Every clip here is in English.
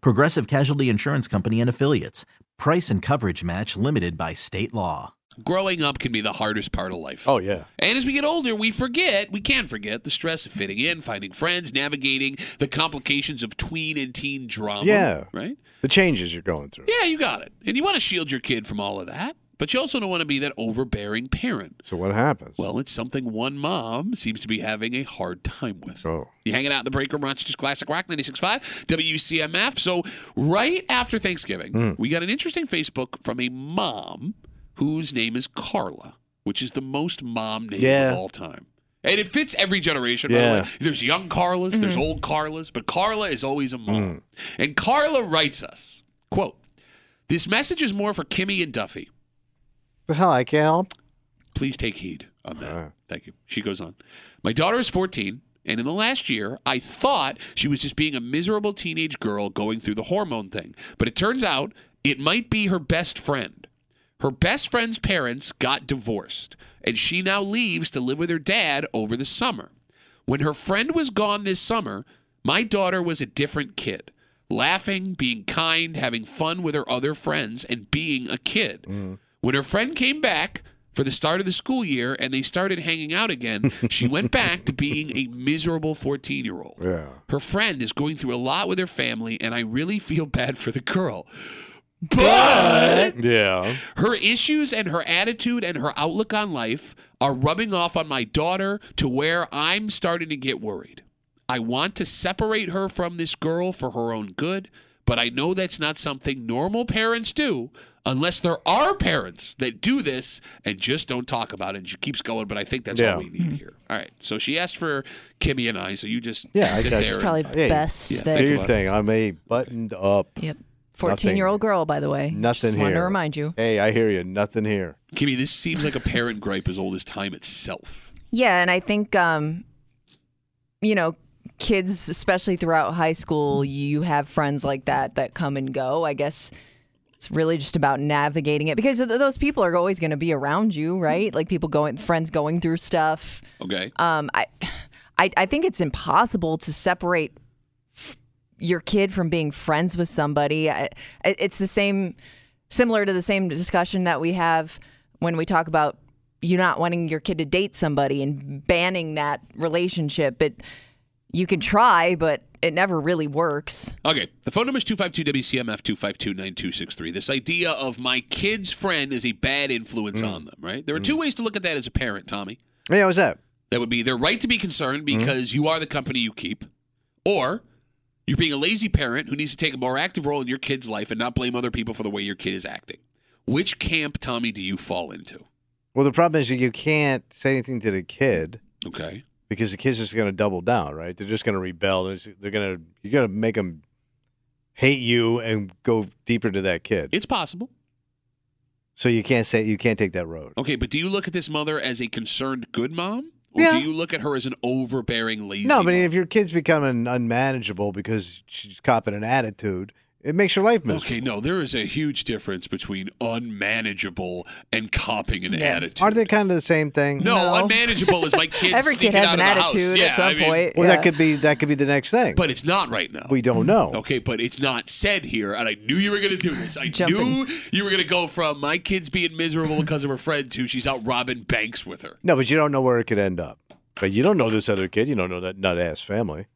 Progressive Casualty Insurance Company and Affiliates. Price and coverage match limited by state law. Growing up can be the hardest part of life. Oh yeah. And as we get older, we forget, we can forget the stress of fitting in, finding friends, navigating the complications of tween and teen drama. Yeah. Right? The changes you're going through. Yeah, you got it. And you want to shield your kid from all of that, but you also don't want to be that overbearing parent. So what happens? Well, it's something one mom seems to be having a hard time with. Oh. You hanging out in the break room, Rochester's Classic Rock 96.5, WCMF. So, right after Thanksgiving, hmm. we got an interesting Facebook from a mom whose name is Carla, which is the most mom name Yeah. of all time. And it fits every generation, by the way. There's young Carlas, there's mm-hmm. old Carlas, but Carla is always a mom. Hmm. And Carla writes us, quote, this message is more for Kimmy and Duffy. Hell I can't help. Please take heed on that. Right. Thank you. She goes on. My daughter is 14, and in the last year, I thought she was just being a miserable teenage girl going through the hormone thing. But it turns out it might be her best friend. Her best friend's parents got divorced, and she now leaves to live with her dad over the summer. When her friend was gone this summer, my daughter was a different kid. Laughing, being kind, having fun with her other friends, and being a kid. Mm. When her friend came back for the start of the school year and they started hanging out again, she went back to being a miserable 14 year old. Yeah. Her friend is going through a lot with her family, and I really feel bad for the girl. But Yeah. her issues and her attitude and her outlook on life are rubbing off on my daughter to where I'm starting to get worried. I want to separate her from this girl for her own good, but I know that's not something normal parents do unless there are parents that do this and just don't talk about it. And she keeps going, but I think that's Yeah. all we need here. All right. So she asked for Kimmy and I, so you just Yeah, I sit got- there. It's Probably Hey, best. yeah, that- think Do your thing. I'm a buttoned up. Yep. 14 year old girl, by the way. Nothing Just here. wanted to remind you. Hey, I hear you. Nothing here. Kimmy, this seems like a parent gripe as old as time itself. Yeah, and I think um you know, kids especially throughout high school, you have friends like that that come and go. I guess it's really just about navigating it because those people are always going to be around you, right? Like people going friends going through stuff. Okay. Um I I I think it's impossible to separate f- your kid from being friends with somebody. I, it's the same similar to the same discussion that we have when we talk about you not wanting your kid to date somebody and banning that relationship. But you can try, but it never really works. Okay. The phone number is 252 WCMF 252 9263. This idea of my kid's friend is a bad influence mm. on them, right? There are mm. two ways to look at that as a parent, Tommy. Yeah, what's that? That would be their right to be concerned mm. because you are the company you keep, or you're being a lazy parent who needs to take a more active role in your kid's life and not blame other people for the way your kid is acting. Which camp, Tommy, do you fall into? Well, the problem is you can't say anything to the kid Okay. Because the kid's are just going to double down, right? They're just going to rebel. They're, going to you're going to make them hate you and go deeper to that kid. It's possible. So you can't say you can't take that road. Okay, but do you look at this mother as a concerned good mom? Or Yeah. do you look at her as an overbearing lazy No, but mom? if your kid's becoming unmanageable because she's copping an attitude, it makes your life miserable. Okay, no, there is a huge difference between unmanageable and copping an attitude. Aren't they kind of the same thing? No, No. unmanageable is my kid Every sneaking kid has out an of the attitude house. Yeah, at some I mean, point. Well, yeah. that could be that could be the next thing. But it's not right now. we don't know. Okay, but it's not said here, and I knew you were going to do this. I knew you were going to go from my kid's being miserable because of her friend to she's out robbing banks with her. No, but you don't know where it could end up. But you don't know this other kid. You don't know that nut ass family.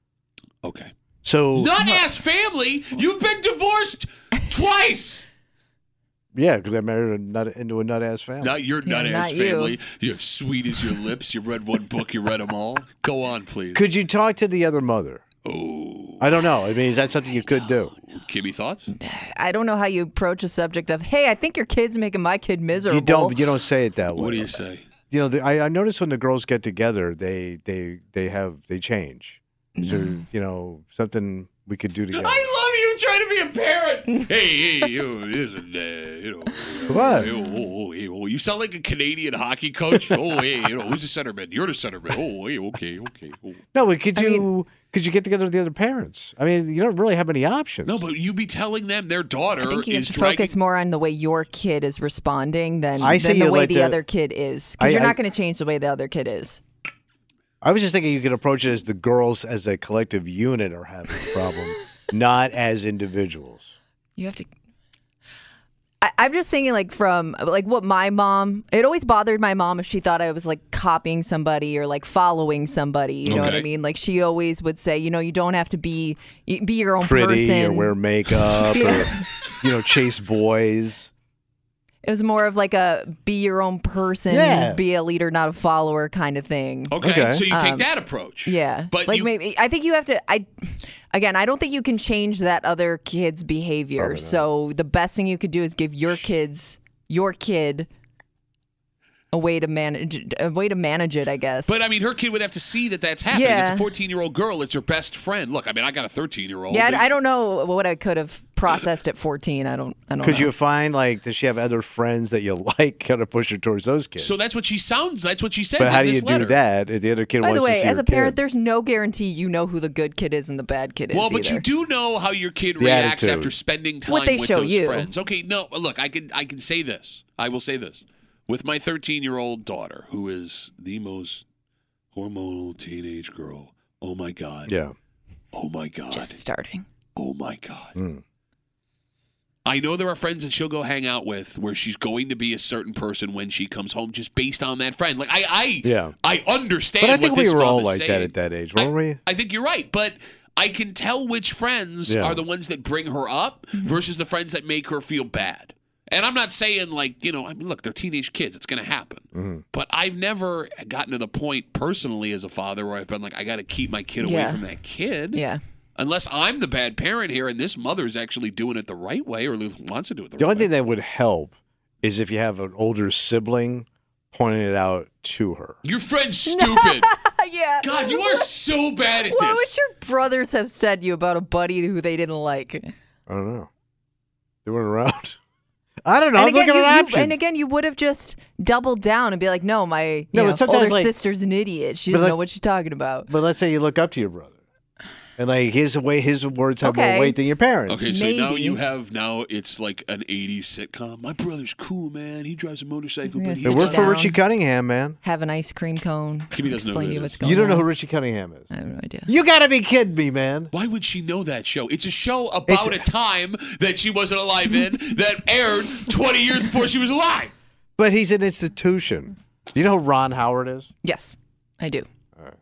Okay. So Nut ass family? You've been divorced twice. Yeah, because I married a nut into a nut ass family. Not your Yeah, nut ass not you. family. You're sweet as your lips. You read one book, you read them all. Go on, please. Could you talk to the other mother? oh, I don't know. I mean, is that something you could do? Kimmy, thoughts? I don't know how you approach a subject of, hey, I think your kid's making my kid miserable. You don't. You don't say it that way. What do you say? You know, the, I, I notice when the girls get together, they they they have they change. Is there, you know, something we could do together? I love you trying to be a parent. hey, hey, you, isn't, uh, you know. What? Oh, oh, oh, hey, oh, you sound like a Canadian hockey coach. Oh, hey, you know, who's the centerman? You're the centerman. Oh, hey, okay, okay. Oh. No, but could I you mean- could you get together with the other parents? I mean, you don't really have any options. No, but you'd be telling them their daughter I think you have is to dragging. focus more on the way your kid is responding than, I say than the way like the to- other kid is. Because you're not going to change the way the other kid is. I was just thinking you could approach it as the girls as a collective unit are having a problem, not as individuals. You have to. I, I'm just thinking, like from like what my mom. It always bothered my mom if she thought I was like copying somebody or like following somebody. You know what I Okay. mean? Like she always would say, you know, you don't have to be you- be your own Pretty person. or wear makeup or you know chase boys. It was more of like a be your own person, Yeah. be a leader, not a follower kind of thing. Okay, Okay. so you take Um, that approach. Yeah, but like you, maybe I think you have to. I again, I don't think you can change that other kid's behavior. So the best thing you could do is give your kids, your kid, a way to manage, a way to manage it. I guess. But I mean, her kid would have to see that that's happening. It's a 14 year old girl. It's her best friend. Look, I mean, I got a 13 year old. yeah, I I don't know what I could have processed at 14. I don't. I don't. Know. Could know. you find like does she have other friends that you like? Kind of push her towards those kids. So that's what she sounds. That's what she says but how in do you letter. do that if the other kid By wants the to way, see as a parent, kid? there's no guarantee you know who the good kid is and the bad kid is. Well, but you do know how your kid The reacts attitude. after spending time What they with show those you. friends. Okay, no, look, I can I can say this. I will say this. With my 13 year old daughter, who is the most hormonal teenage girl. Oh my god. yeah. Oh my god. Just starting. Oh my god. Mm. I know there are friends that she'll go hang out with where she's going to be a certain person when she comes home, just based on that friend. Like I, I, Yeah. I understand. But I think what we were all is like that at that age, weren't we? I think you're right, but I can tell which friends Yeah. are the ones that bring her up versus the friends that make her feel bad. And I'm not saying like, you know, I mean, look, they're teenage kids. It's going to happen. Mm-hmm. But I've never gotten to the point personally as a father where I've been like, I got to keep my kid away Yeah. from that kid. Yeah. Unless I'm the bad parent here and this mother's actually doing it the right way or wants to do it the, The right only thing that would help is if you have an older sibling pointing it out to her. Your friend's stupid. yeah. God, you are so bad at this. What would your brothers have said to you about a buddy who they didn't like? I don't know. They weren't around. I don't know. and I'm again, looking you, at you- options. and again, you would have just doubled down and be like, "No, my you No, know, older like- sister's an idiot. She doesn't know what she's talking about." but let's say you look up to your brother, and like his way, his words have more weight than your parents. Okay, so now Maybe. you have now it's like an '80s sitcom. My brother's cool, man. He drives a motorcycle, but Yes. he's It worked for down. Richie Cunningham, man. Have an ice cream cone. Kimmy doesn't know explain who to you that what's is. going You don't know who Richie Cunningham is. I have no idea. You gotta be kidding me, man. Why would she know that show? It's a show about It's- a time that she wasn't alive in that aired 20 years before she was alive. But he's an institution. Do you know who Ron Howard is? Yes, I do. All right.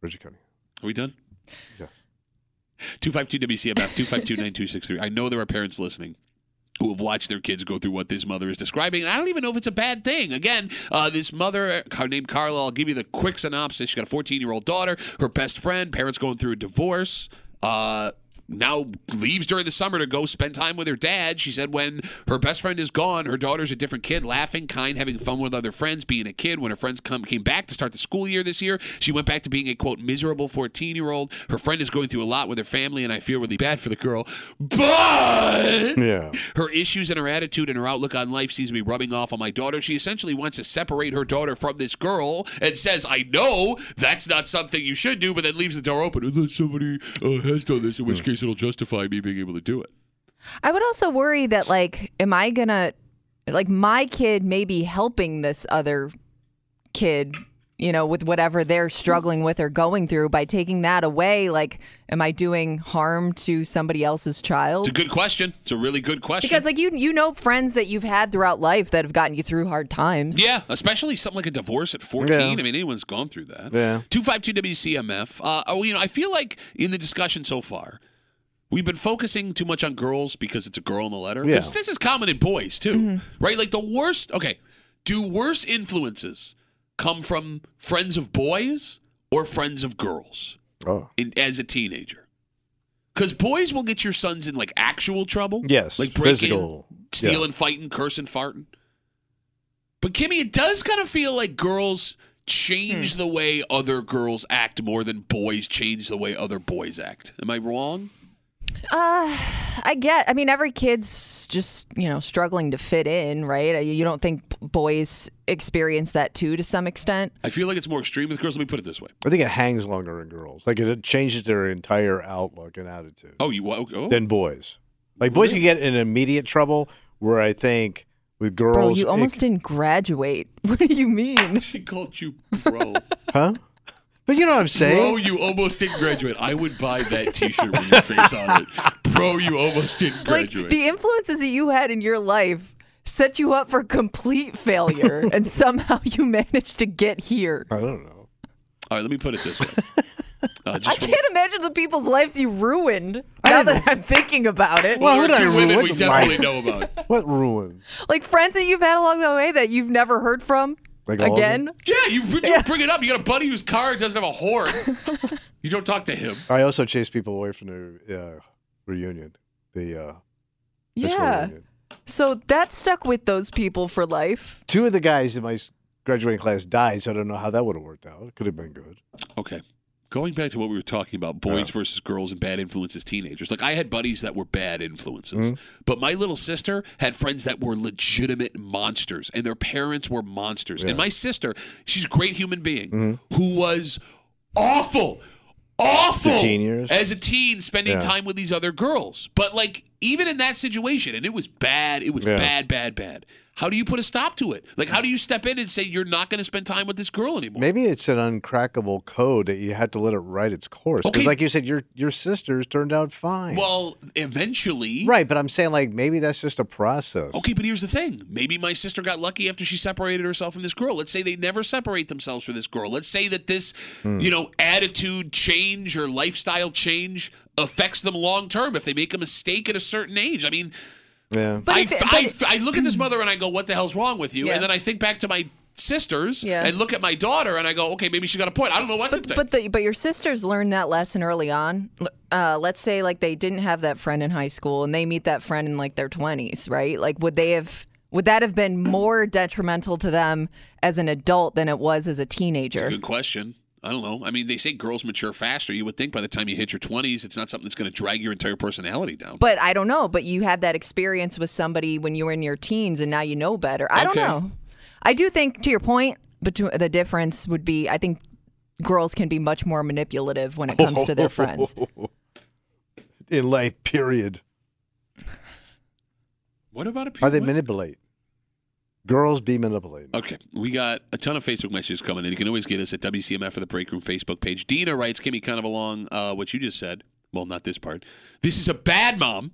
Richie Cunningham. Are we done? Yes. 252 WCMF 252 9263. I know there are parents listening. Who have watched their kids go through what this mother is describing. I don't even know if it's a bad thing. Again, uh, this mother, her named Carla, I'll give you the quick synopsis. She's got a 14 year old daughter, her best friend, parents going through a divorce. Uh, now leaves during the summer to go spend time with her dad. She said when her best friend is gone, her daughter's a different kid, laughing, kind, having fun with other friends, being a kid. When her friends come came back to start the school year this year, she went back to being a quote miserable 14 year old. Her friend is going through a lot with her family, and I feel really bad for the girl. But Yeah. her issues and her attitude and her outlook on life seems to be rubbing off on my daughter. She essentially wants to separate her daughter from this girl and says, I know that's not something you should do, but then leaves the door open unless somebody uh, has done this, in which case it'll justify me being able to do it. I would also worry that like, am I gonna like my kid may be helping this other kid, you know, with whatever they're struggling with or going through by taking that away. Like, am I doing harm to somebody else's child? It's a good question. It's a really good question. Because like you you know friends that you've had throughout life that have gotten you through hard times. yeah, especially something like a divorce at 14. Yeah. I mean, anyone's gone through that. Yeah. 252 WCMF. Uh, oh, you know, I feel like in the discussion so far, we've been focusing too much on girls because it's a girl in the letter. This, Yeah. this is common in boys too, mm-hmm. right? Like the worst. Okay, do worse influences come from friends of boys or friends of girls Oh. in, as a teenager? Because boys will get your sons in like actual trouble. Yes, like breaking, physical, stealing, fighting, cursing, farting. But Kimmy, it does kind of feel like girls change hmm. the way other girls act more than boys change the way other boys act. Am I wrong? Uh, I get. I mean, every kid's just you know struggling to fit in, right? Uh, You don't think boys experience that too to some extent? I feel like it's more extreme with girls. Let me put it this way. I think it hangs longer in girls. Like it changes their entire outlook and attitude Oh, you oh, oh. than boys. Like boys can get in immediate trouble, where I think with girls, Bro, you it- almost didn't graduate. What do you mean? she called you bro. huh? But you know what I'm saying? bro, you almost didn't graduate. I would buy that T-shirt with your face on it. Bro, you almost didn't like graduate. the influences that you had in your life set you up for complete failure, and somehow you managed to get here. I don't know. All right, let me put it this way. Uh, I just from, can't imagine the people's lives you ruined. Now that I'm thinking about it, well, Well, there are two women ruin? we definitely know about. What ruin? like friends that you've had along the way that you've never heard from Like again. Yeah, you, you bring it up. You got a buddy whose car doesn't have a horn. You don't talk to him. I also chase people away from the uh, reunion, the uh, Yeah. reunion. So that stuck with those people for life. Two of the guys in my graduating class died, so I don't know how that would have worked out. It could have been good. Okay. Going back to what we were talking about, boys versus girls and bad influences, teenagers. Like I had buddies that were bad influences, Mm-hmm. but my little sister had friends that were legitimate monsters, and their parents were monsters. And my sister, she's a great human being Mm-hmm. who was awful, awful The teen years? as a teen, spending Yeah. time with these other girls. But like even in that situation, and it was bad. It was Yeah. bad, bad, bad. How do you put a stop to it? Like how do you step in and say you're not going to spend time with this girl anymore? Maybe it's an uncrackable code that you had to let it ride its course. Because, Okay. like you said, your your sisters turned out fine. Well, eventually, right, but I'm saying like maybe that's just a process. Okay, but here's the thing. Maybe my sister got lucky after she separated herself from this girl. Let's say they never separate themselves from this girl. Let's say that this, Hmm. you know, attitude change or lifestyle change affects them long term if they make a mistake at a certain age. I mean, Yeah. But I, it- I, but I look at this mother and I go, what the hell's wrong with you? Yeah. And then I think back to my sisters Yeah. and look at my daughter and I go, okay, maybe she got a point. I don't know what to But think. but the, but your sisters learned that lesson early on. Uh, let's say like they didn't have that friend in high school and they meet that friend in like their twenties, right? Like would they have would that have been more detrimental to them as an adult than it was as a teenager? A Good question. I don't know. I mean, they say girls mature faster. You would think by the time you hit your 20s, it's not something that's going to drag your entire personality down. But I don't know. But you had that experience with somebody when you were in your teens, and now you know better. I Okay. don't know. I do think, to your point, between the difference would be, I think girls can be much more manipulative when it comes to their friends. In life, period. what about a period? Are they manipulate. Girls be manipulated. Okay, we got a ton of Facebook messages coming in. You can always get us at WCMF or the Break Room Facebook page. Dina writes, Kimmy, kind of along uh, what you just said. Well, not this part. This is a bad mom.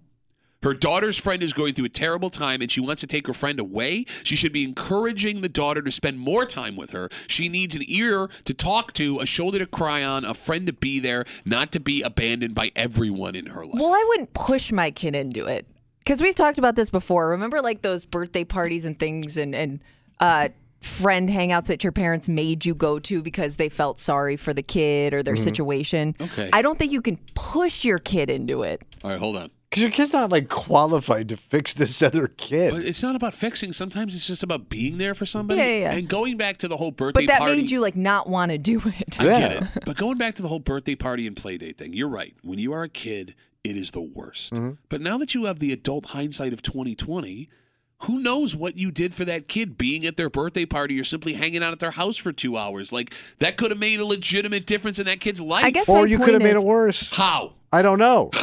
Her daughter's friend is going through a terrible time and she wants to take her friend away. She should be encouraging the daughter to spend more time with her. She needs an ear to talk to, a shoulder to cry on, a friend to be there, not to be abandoned by everyone in her life. Well, I wouldn't push my kid into it because we've talked about this before. Remember, like those birthday parties and things, and and uh, friend hangouts that your parents made you go to because they felt sorry for the kid or their situation. Okay. I don't think you can push your kid into it. All right, hold on. Because your kid's not like qualified to fix this other kid. But it's not about fixing. Sometimes it's just about being there for somebody. Yeah, yeah, yeah. And going back to the whole birthday party. But that party. made you like not want to do it. I get it. But going back to the whole birthday party and play date thing, you're right. When you are a kid, it is the worst. Mm-hmm. But now that you have the adult hindsight of 2020, who knows what you did for that kid being at their birthday party or simply hanging out at their house for two hours? Like that could have made a legitimate difference in that kid's life. I guess or you could have made it worse. How? I don't know.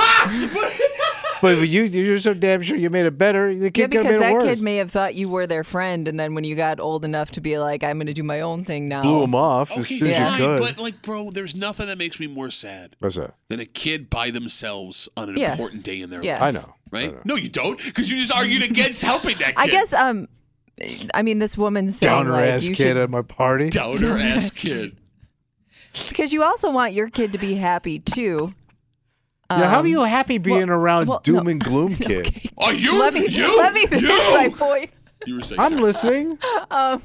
but you, you're so damn sure you made it better. The Yeah, kid could have because made it that worse. kid may have thought you were their friend, and then when you got old enough to be like, "I'm going to do my own thing now," Blew him off as Okay, soon as fine, you could. but like, bro, there's nothing that makes me more sad What's that? than a kid by themselves on an Yeah. important day in their Yeah. life. I know. I Right? know. No, you don't, because you just argued against helping that kid. I guess. Um, I mean, this woman's saying Downer like ass you kid should, at my party. downer ass kid. because you also want your kid to be happy too. Yeah, how are Um, you happy being around well, doom no. and gloom kid? Okay. Are you? Let me you? let me you? finish you? my point. You were saying. I'm listening.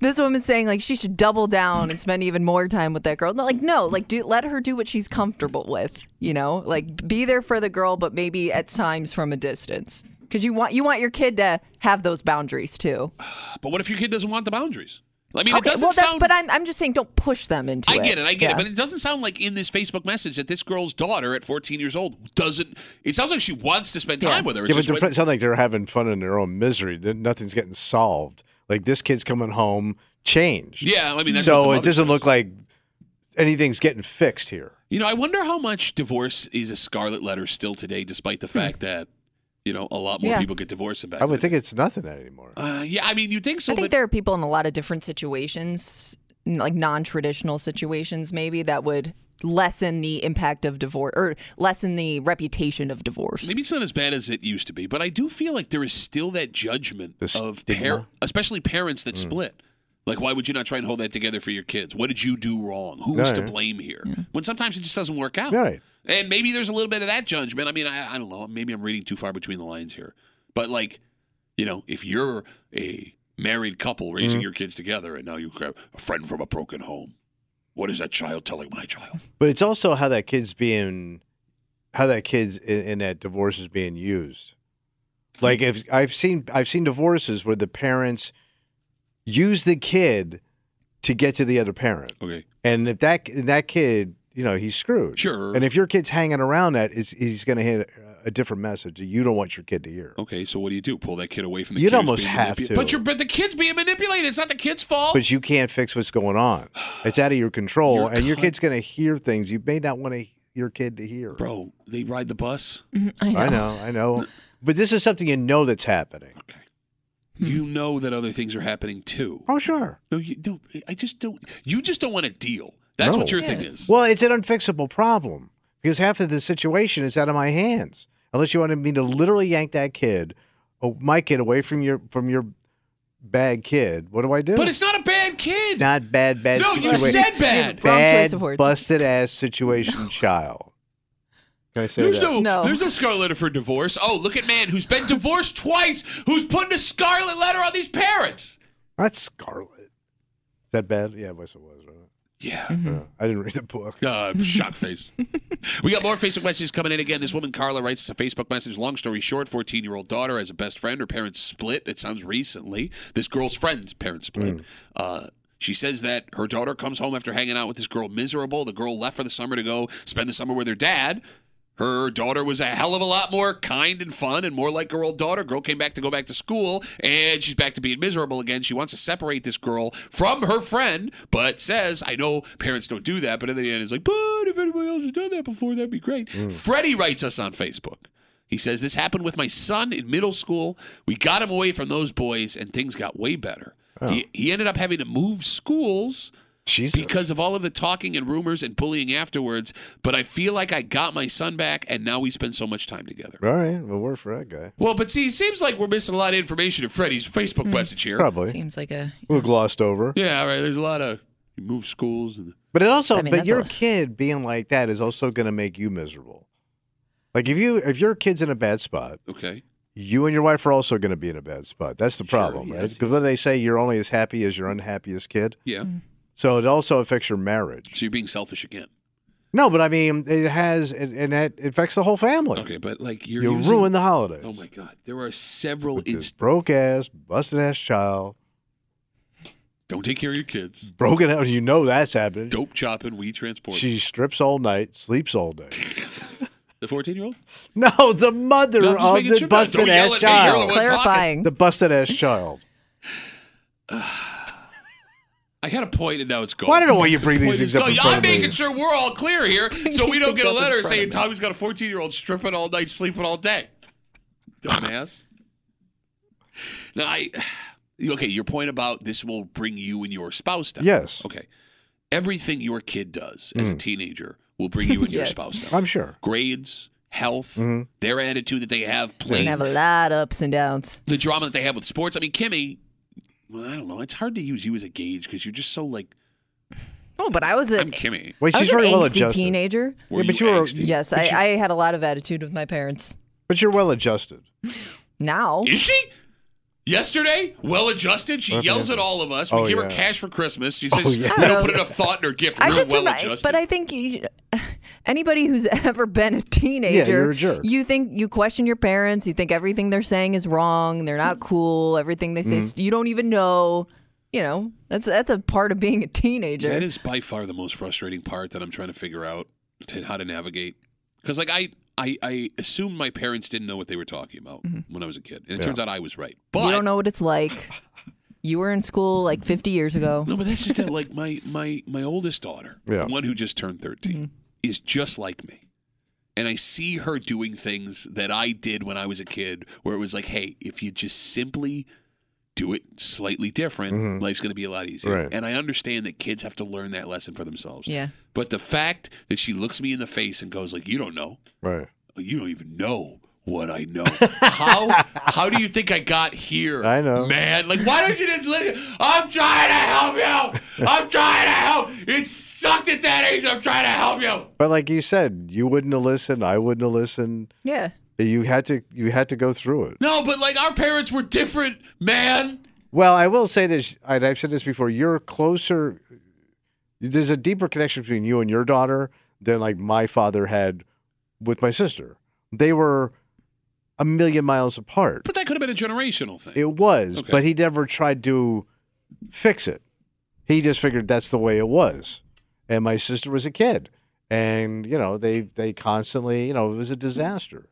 This woman's saying like she should double down and spend even more time with that girl. No, like no, like do let her do what she's comfortable with. You know, like be there for the girl, but maybe at times from a distance. Because you want you want your kid to have those boundaries too. But what if your kid doesn't want the boundaries? I mean, it doesn't well, that's, sound. but I'm I'm just saying don't push them into I it. I get it, I get Yeah. it, but it doesn't sound like in this Facebook message that this girl's daughter at 14 years old doesn't. It sounds like she wants to spend time with her. It's Yeah, but it when- sounds like they're having fun in their own misery. Then Nothing's getting solved. Like this kid's coming home changed. yeah, I mean, that's what the so it doesn't says. look like anything's getting fixed here. You know, I wonder how much divorce is a scarlet letter still today, despite the Hmm. fact that you know a lot more Yeah. people get divorced than back I would then. think it's nothing anymore. Uh, yeah, I mean, you think so, I think but there are people in a lot of different situations, like non-traditional situations, maybe that would lessen the impact of divorce or lessen the reputation of divorce. maybe it's not as bad as it used to be. But I do feel like there is still that judgment The of stigma? par- especially parents that split. Like, why would you not try and hold that together for your kids? What did you do wrong? Who's to blame here? When sometimes it just doesn't work out. Right. And maybe there's a little bit of that judgment. I mean, I, I don't know. Maybe I'm reading too far between the lines here. But like, you know, if you're a married couple raising mm-hmm. your kids together and now you have a friend from a broken home, what is that child telling my child? But it's also how that kid's being, how that kid's in, in that divorce is being used. Like if I've seen I've seen divorces where the parents use the kid to get to the other parent, Okay. and if that that kid, you know, he's screwed. Sure. And if your kid's hanging around that, is he's going to hit a, a different message that you don't want your kid to hear. Okay, so what do you do? Pull that kid away from the You'd kid almost being have manipu- to. But you're but the kid's being manipulated. It's not the kid's fault. But you can't fix what's going on. It's out of your control, You're and your cut- kid's going to hear things you may not want to, your kid to hear. Bro, they ride the bus. Mm-hmm. I know. I know, I know. But this is something you know that's happening. Okay. You hmm. know that other things are happening too. Oh, sure. No, you don't. I just don't. You just don't want to deal. That's No. what your thing is. Well, it's an unfixable problem because half of the situation is out of my hands. Unless you wanted me to literally yank that kid, oh, my kid, away from your from your bad kid. What do I do? But it's not a bad kid. not bad, bad. no, you said bad. Bad, choice busted ass situation child. Can I say There's that? no, No. there's no scarlet letter for divorce. Oh, look at man who's been divorced twice, who's putting a scarlet letter on these parents. That's Scarlet. Is that bad? Yeah, I guess it was. Right? Yeah. Uh, I didn't read the book. Uh, shock face. we got more Facebook messages coming in again. This woman, Carla, writes us a Facebook message. Long story short, 14 year old daughter has a best friend. Her parents split. It sounds recently. This girl's friend's parents split. Uh, she says that her daughter comes home after hanging out with this girl miserable. The girl left for the summer to go spend the summer with her dad. Her daughter was a hell of a lot more kind and fun and more like her old daughter. Girl came back to go back to school and she's back to being miserable again. She wants to separate this girl from her friend, but says, I know parents don't do that, but in the end, it's like, but if anybody else has done that before, that'd be great. Mm. Freddie writes us on Facebook. He says, This happened with my son in middle school. We got him away from those boys and things got way better. Oh. He, he ended up having to move schools Jesus. because of all of the talking and rumors and bullying afterwards. But I feel like I got my son back, and now we spend so much time together. All right, well, work for that guy. Well, but see, it seems like we're missing a lot of information in Freddie's Facebook hmm. message here. Probably. Seems like a A little glossed over. Yeah, right. There's a lot of you move schools and But it also, I mean, but that's your a- kid being like that is also going to make you miserable. Like if you if your kid's in a bad spot, okay. you and your wife are also going to be in a bad spot. That's the Sure, problem, right? yes, Because when they say you're only as happy as your unhappiest kid, Yeah. Mm. So it also affects your marriage. So you're being selfish again. No, but I mean, it has, and and that affects the whole family. Okay, but like you're You using- ruin the holidays. Oh my God, there are several With instances. broke ass, busted ass child, Don't take care of your kids. broken out. You know that's happening. Dope chopping, weed transport. She strips all night, sleeps all day. the 14 year old. No, the mother No, of the sure. busted ass at the child. talking. clarifying. The busted ass child. I had a point and now it's gone. Well, I don't know why you bring Point these is things up gone. in front I'm making sure we're all clear here, so we don't get a Things up in letter saying. Tommy's got a 14 year old stripping all night, sleeping all day. Dumbass. now, I. Okay, your point about this will bring you and your spouse down. Yes. Okay. Everything your kid does as a teenager will bring you and your Yeah. spouse down. I'm sure. Grades, health, Mm-hmm. their attitude that they have They have a lot of ups and downs. the drama that they have with sports. I mean, Kimmy, well, I don't know. It's hard to use you as a gauge because you're just so like Oh, but I was a I'm Kimmy. Wait, I she's was an very well angsty adjusted. teenager. Were Yeah, but you you were- angsty? Yes, I, I had a lot of attitude with my parents. But you're well adjusted. Now, Is she? Yesterday, well adjusted. She yells at all of us. We Oh, give her yeah. cash for Christmas. She oh, says yeah. we don't put enough thought in her gift. I We're just well remi- adjusted. but I think you, anybody who's ever been a teenager, you're a jerk. you think you question your parents. You think everything they're saying is wrong. They're not cool. Everything they say, Mm-hmm. you don't even know. You know, that's that's a part of being a teenager. That is by far the most frustrating part that I'm trying to figure out to how to navigate. Because like I, I, I assumed my parents didn't know what they were talking about when I was a kid, and it turns out I was right. But you don't know what it's like. You were in school like 50 years ago. No, but that's just that. Like my my my oldest daughter, Yeah. one who just turned 13 is just like me, and I see her doing things that I did when I was a kid, where it was like, hey, if you just simply do it slightly different, mm-hmm. life's going to be a lot easier. Right. And I understand that kids have to learn that lesson for themselves. Yeah. But the fact that she looks me in the face and goes like, "You don't know, Right. you don't even know." What I know. How how do you think I got here? I know. Man, like why don't you just listen? I'm trying to help you. I'm trying to help. It sucked at that age. I'm trying to help you. But like you said, you wouldn't have listened. I wouldn't have listened. Yeah. You had to. You had to go through it. No, but like our parents were different, man. Well, I will say this. and I've said this before. You're closer. There's a deeper connection between you and your daughter than like my father had with my sister. They were a million miles apart. But that could have been a generational thing. It was, Okay. but he never tried to fix it. He just figured that's the way it was. And my sister was a kid, and you know they they constantly you know it was a disaster.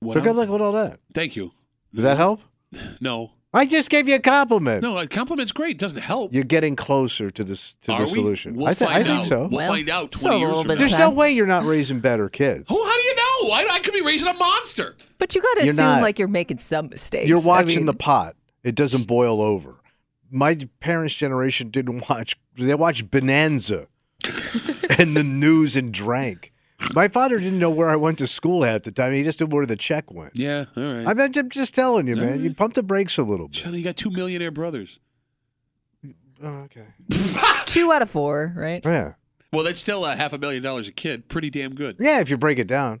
What so I'm- good luck with all that. Thank you. Does that help? No, I just gave you a compliment. no. A compliment's great. Doesn't help. You're getting closer to this to Are the we? solution. We'll I, thi- find I think out. so. We'll Well, find out still twenty years little from now. There's no way you're not raising better kids. Oh, how do you know? I, I could be raising a monster. But you got to You're assume not. like you're making some mistakes. You're I watching mean, the pot. It doesn't boil over. My parents' generation didn't watch. They watched Bonanza and the news and drank. My father didn't know where I went to school half the time. He just knew where the check went. Yeah, all right. I'm I'm just telling you, man. You pump the brakes a little bit. Johnny, you got two millionaire brothers. Oh, okay. two out of four, right? Yeah. Well, that's still a half a million dollars a kid. Pretty damn good. Yeah, if you break it down.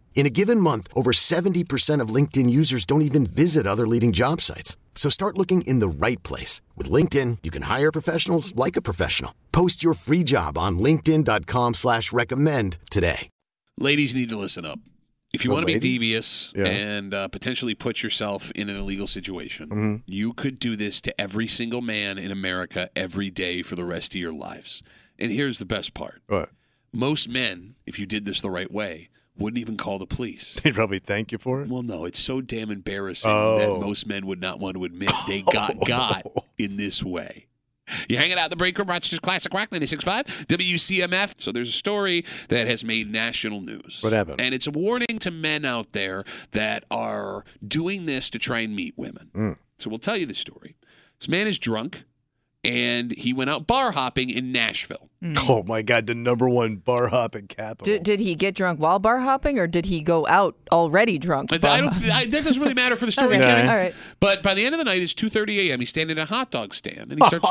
In a given month, over 70% of LinkedIn users don't even visit other leading job sites. So start looking in the right place. With LinkedIn, you can hire professionals like a professional. Post your free job on linkedin.com slash recommend today. Ladies need to listen up. If you The want to be devious Yeah. and uh, potentially put yourself in an illegal situation, Mm-hmm. you could do this to every single man in America every day for the rest of your lives. And here's the best part What? most men, if you did this the right way, wouldn't even call the police. They'd probably thank you for it. Well, no, it's so damn embarrassing Oh. that most men would not want to admit they got got in this way. You're hanging out in the break room, Rochester's Classic Rock 96.5, WCMF. So there's a story that has made national news. What happened? And it's a warning to men out there that are doing this to try and meet women. Mm. So we'll tell you the story. This man is drunk and he went out bar hopping in Nashville. Hmm. Oh my God, the number one bar hopping capital. Did, did he get drunk while bar hopping, or did he go out already drunk? I, I don't. I, that doesn't really matter for the story, Okay, Kenny. all right. But by the end of the night, it's two thirty a.m. He's standing at a hot dog stand, and he starts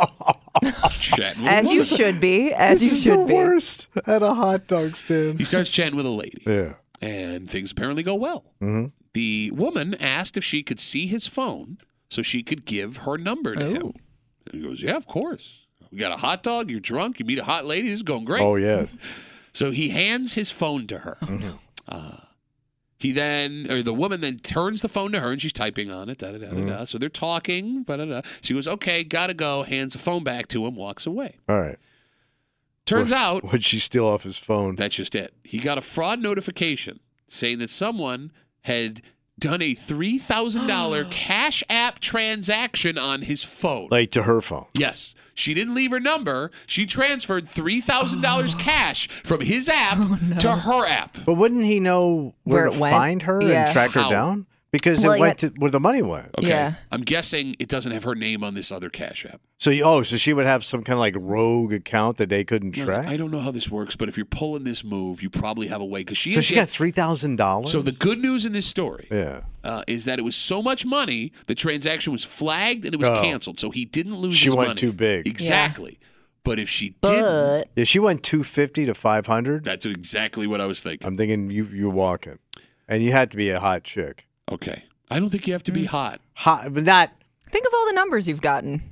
chatting. With a As you should be. As this you is should the be. worst at a hot dog stand. He starts chatting with a lady, Yeah. and things apparently go well. Mm-hmm. The woman asked if she could see his phone so she could give her number to oh. him. And he goes, "Yeah, of course." We got a hot dog. You're drunk. You meet a hot lady. This is going great. Oh yes. So he hands his phone to her. Uh, he then, or the woman then turns the phone to her and she's typing on it. Da, da, da, da, da. So they're talking. Da, da, da. She goes, okay, gotta go. Hands the phone back to him, walks away. All right. Turns What- out What'd she steal off his phone? that's just it. He got a fraud notification saying that someone had done a $3,000 Cash App transaction on his phone. like to her phone. Yes. She didn't leave her number. She transferred $3,000 cash from his app oh, to her app. But wouldn't he know where, Where to it went? find her Yeah. and track her How? down? Because Well, it went had- to where the money went. Okay. Yeah. I'm guessing it doesn't have her name on this other Cash App. So you, oh, so she would have some kind of like rogue account that they couldn't Now, track. I don't know how this works, but if you're pulling this move, you probably have a way because she. so has she yet- got three thousand dollars. So the good news in this story yeah, uh, is that it was so much money, the transaction was flagged and it was Oh. canceled, so he didn't lose. She his went money. too big. Exactly. But if she didn't, But yeah, she went two fifty to five hundred. that's exactly what I was thinking. I'm thinking you you walking, and you had to be a hot chick. Okay. I don't think you have to Mm. be hot. Hot, but not. think of all the numbers you've gotten.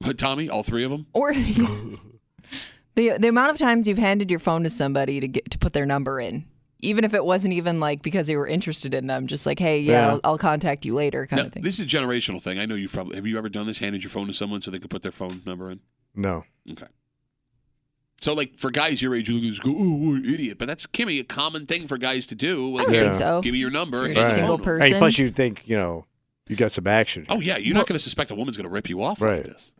But Tommy, all three of them. Or the the amount of times you've handed your phone to somebody to get to put their number in. Even if it wasn't even like because they were interested in them, just like, hey, yeah, Yeah. I'll, I'll contact you later, kind No, of thing. this is a generational thing. I know you've probably have you ever done this? Handed your phone to someone so they could put their phone number in. No. Okay. So, like for guys your age, you look at this, go, "Oh, what an idiot!" But that's Kimmy, a common thing for guys to do. I Like, don't hey, think so. give me your number. You're a single phone person. Hey, plus you think you know you got some action. Oh yeah, you're not going to suspect a woman's going to rip you off like Right. this.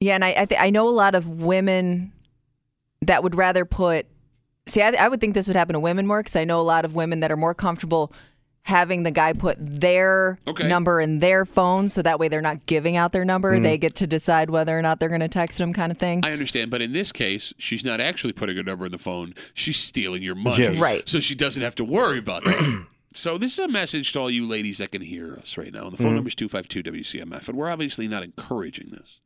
Yeah, and I I, th- I know a lot of women that would rather put. See, I, I would think this would happen to women more because I know a lot of women that are more comfortable having the guy put their Okay. number in their phone, so that way they're not giving out their number. Mm-hmm. They get to decide whether or not they're going to text them, kind of thing. I understand, but in this case, she's not actually putting a number in the phone. She's stealing your money, Yes. Right. So she doesn't have to worry about that. so this is a message to all you ladies that can hear us right now. And the phone mm-hmm. number is two five two WCMF, and we're obviously not encouraging this.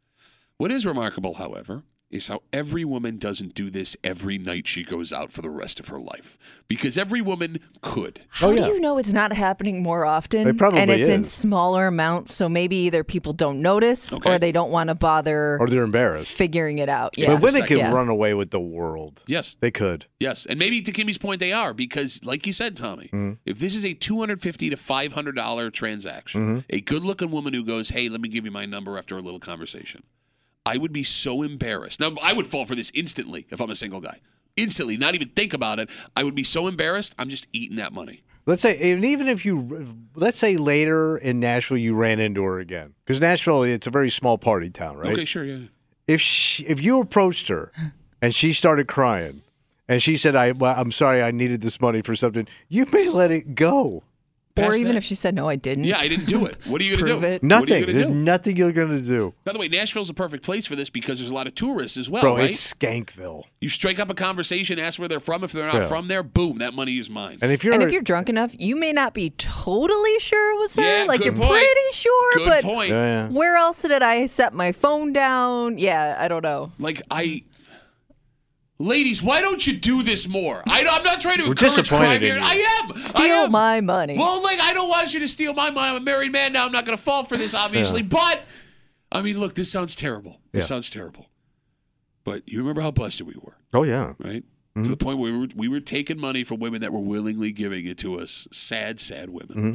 What is remarkable, however, is how every woman doesn't do this every night she goes out for the rest of her life. Because every woman could. Oh, how Oh, yeah. do you know it's not happening more often? It probably and it's in smaller amounts, so maybe either people don't notice Okay. or they don't want to bother Or they're embarrassed. figuring it out. Yeah. But women can Yeah. run away with the world. Yes. They could. Yes, and maybe to Kimmy's point, they are because, like you said, Tommy, mm-hmm. if this is a two hundred fifty to five hundred dollar transaction, mm-hmm. a good-looking woman who goes, "Hey, let me give you my number after a little conversation," I would be so embarrassed. Now, I would fall for this instantly if I'm a single guy. Instantly, not even think about it. I would be so embarrassed. I'm just eating that money. Let's say, and even if you, let's say later in Nashville you ran into her again, because Nashville it's a very small party town, right? Okay, sure, yeah. If she, if you approached her and she started crying, and she said, "I, well, I'm sorry, I needed this money for something," you may let it go. Or even that- if she said, no, I didn't. Yeah, I didn't do it. What are you going to Prove do? it. What are Nothing. you going There's to do? nothing you're gonna do, By the way, Nashville's a perfect place for this because there's a lot of tourists as well, bro. right? It's Skankville, You strike up a conversation, ask where they're from. If they're not Yeah. from there, boom, that money is mine. and if you're, And if you're drunk enough, you may not be totally sure it was her. Yeah, like good you're point. pretty sure, Good but point. yeah, yeah. where else did I set my phone down? Yeah, I don't know. Like I, ladies, why don't you do this more? I, I'm not trying to We're encourage disappointed crime here. you. I am. I Steal am. my money. Well, like I don't want you to steal my money. I'm a married man now. I'm not going to fall for this, obviously. But I mean, look, this sounds terrible. This Yeah. sounds terrible. But you remember how busted we were, oh yeah, right? Mm-hmm. To the point where we were, we were taking money from women that were willingly giving it to us. Sad, sad women. Mm-hmm.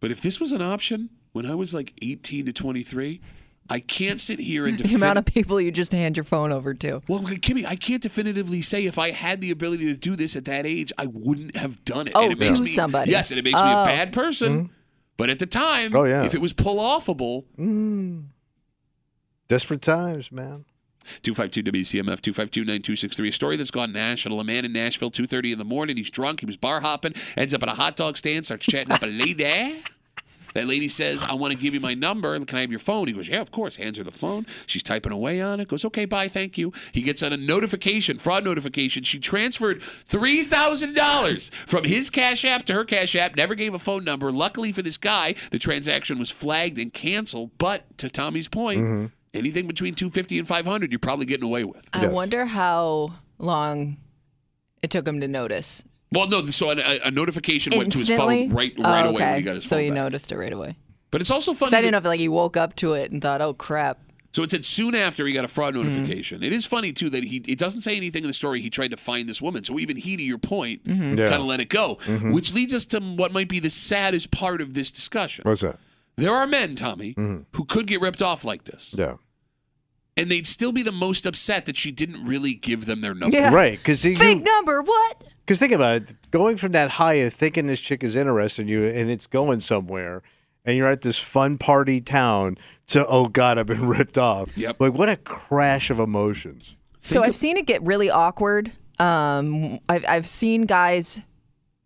But if this was an option when I was like 18 to 23, I can't sit here and the amount of people you just hand your phone over to. Well, Kimmy, I can't definitively say if I had the ability to do this at that age, I wouldn't have done it. Oh, and it makes to me, somebody. Yes, and it makes me a Oh. bad person. Mm-hmm. But at the time, Oh, yeah. if it was pull offable, mm. desperate times, man. 252 WCMF 252 9263. A story that's gone national. A man in Nashville, 2.30 in the morning. He's drunk. He was bar hopping. Ends up at a hot dog stand. Starts chatting up a lady. That lady says, I want to give you my number. Can I have your phone? He goes, Yeah, of course. Hands her the phone. She's typing away on it. Goes, Okay, bye, thank you. He gets on a notification, fraud notification. She transferred $3,000 from his Cash App to her Cash App, never gave a phone number. Luckily for this guy, the transaction was flagged and canceled. But to Tommy's point, mm-hmm. anything between 250 and 500 you're probably getting away with. I wonder how long it took him to notice. Well, no, so a, a notification went to his Instantly? phone right right Oh, away okay. when he got his so phone he back. noticed it right away. But it's also funny. I didn't know that- if like he woke up to it and thought, "Oh crap." so it said soon after he got a fraud Mm-hmm. notification. It is funny too that he it doesn't say anything in the story. He tried to find this woman. So even he, to your point, Mm-hmm. Yeah. kind of let it go, which leads us to what might be the saddest part of this discussion. What's that? There are men, Tommy, Mm-hmm. who could get ripped off like this, Yeah. and they'd still be the most upset that she didn't really give them their number. Yeah. Right. Because Fake number. What? Because think about it, going from that high of thinking this chick is interested in you and it's going somewhere, and you're at this fun party town to oh god, I've been ripped off. Yep. Like what a crash of emotions. So I've seen it get really awkward. Um, I've I've seen guys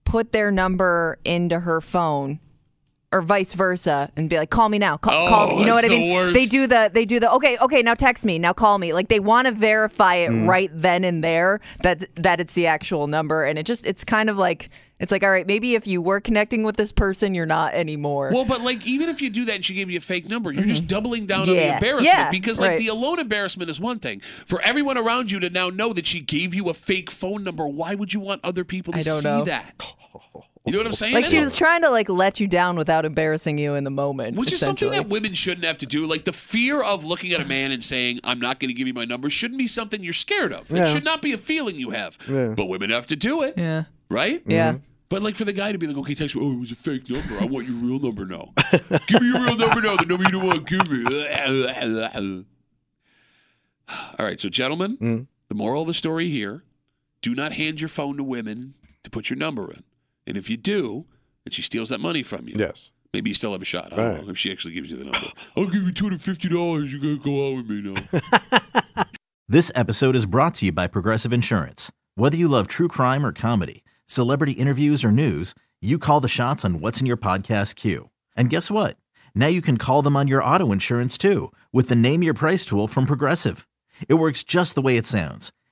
put their number into her phone, or vice versa, and be like, "Call me now, call, Oh, call me." You know what that's I the mean? worst. They do the they do the okay, okay, now text me, now call me. Like they want to verify it Mm. right then and there that that it's the actual number, and it just it's kind of like it's like all right, maybe if you were connecting with this person, you're not anymore. Well, but like even if you do that and she gave you a fake number, you're just doubling down on the embarrassment Yeah, because like right. the alone embarrassment is one thing. For everyone around you to now know that she gave you a fake phone number, why would you want other people to I don't see know. that? You know what I'm saying? like she was trying to like let you down without embarrassing you in the moment, Which is something that women shouldn't have to do. Like the fear of looking at a man and saying, I'm not going to give you my number shouldn't be something you're scared of. Yeah. It should not be a feeling you have. Yeah. But women have to do it, yeah, right? yeah. But like for the guy to be like, okay, text me. Oh, it was a fake number. I want your real number now. give me your real number now. The number you don't want to give me. All right, so gentlemen, Mm. the moral of the story here: do not hand your phone to women to put your number in. And if you do, and she steals that money from you, Yes. maybe you still have a shot. I don't Right. know if she actually gives you the number. I'll give you two hundred fifty dollars. You gotta go out with me now. This episode is brought to you by Progressive Insurance. Whether you love true crime or comedy, celebrity interviews or news, you call the shots on what's in your podcast queue. And guess what? Now you can call them on your auto insurance too with the Name Your Price tool from Progressive. It works just the way it sounds.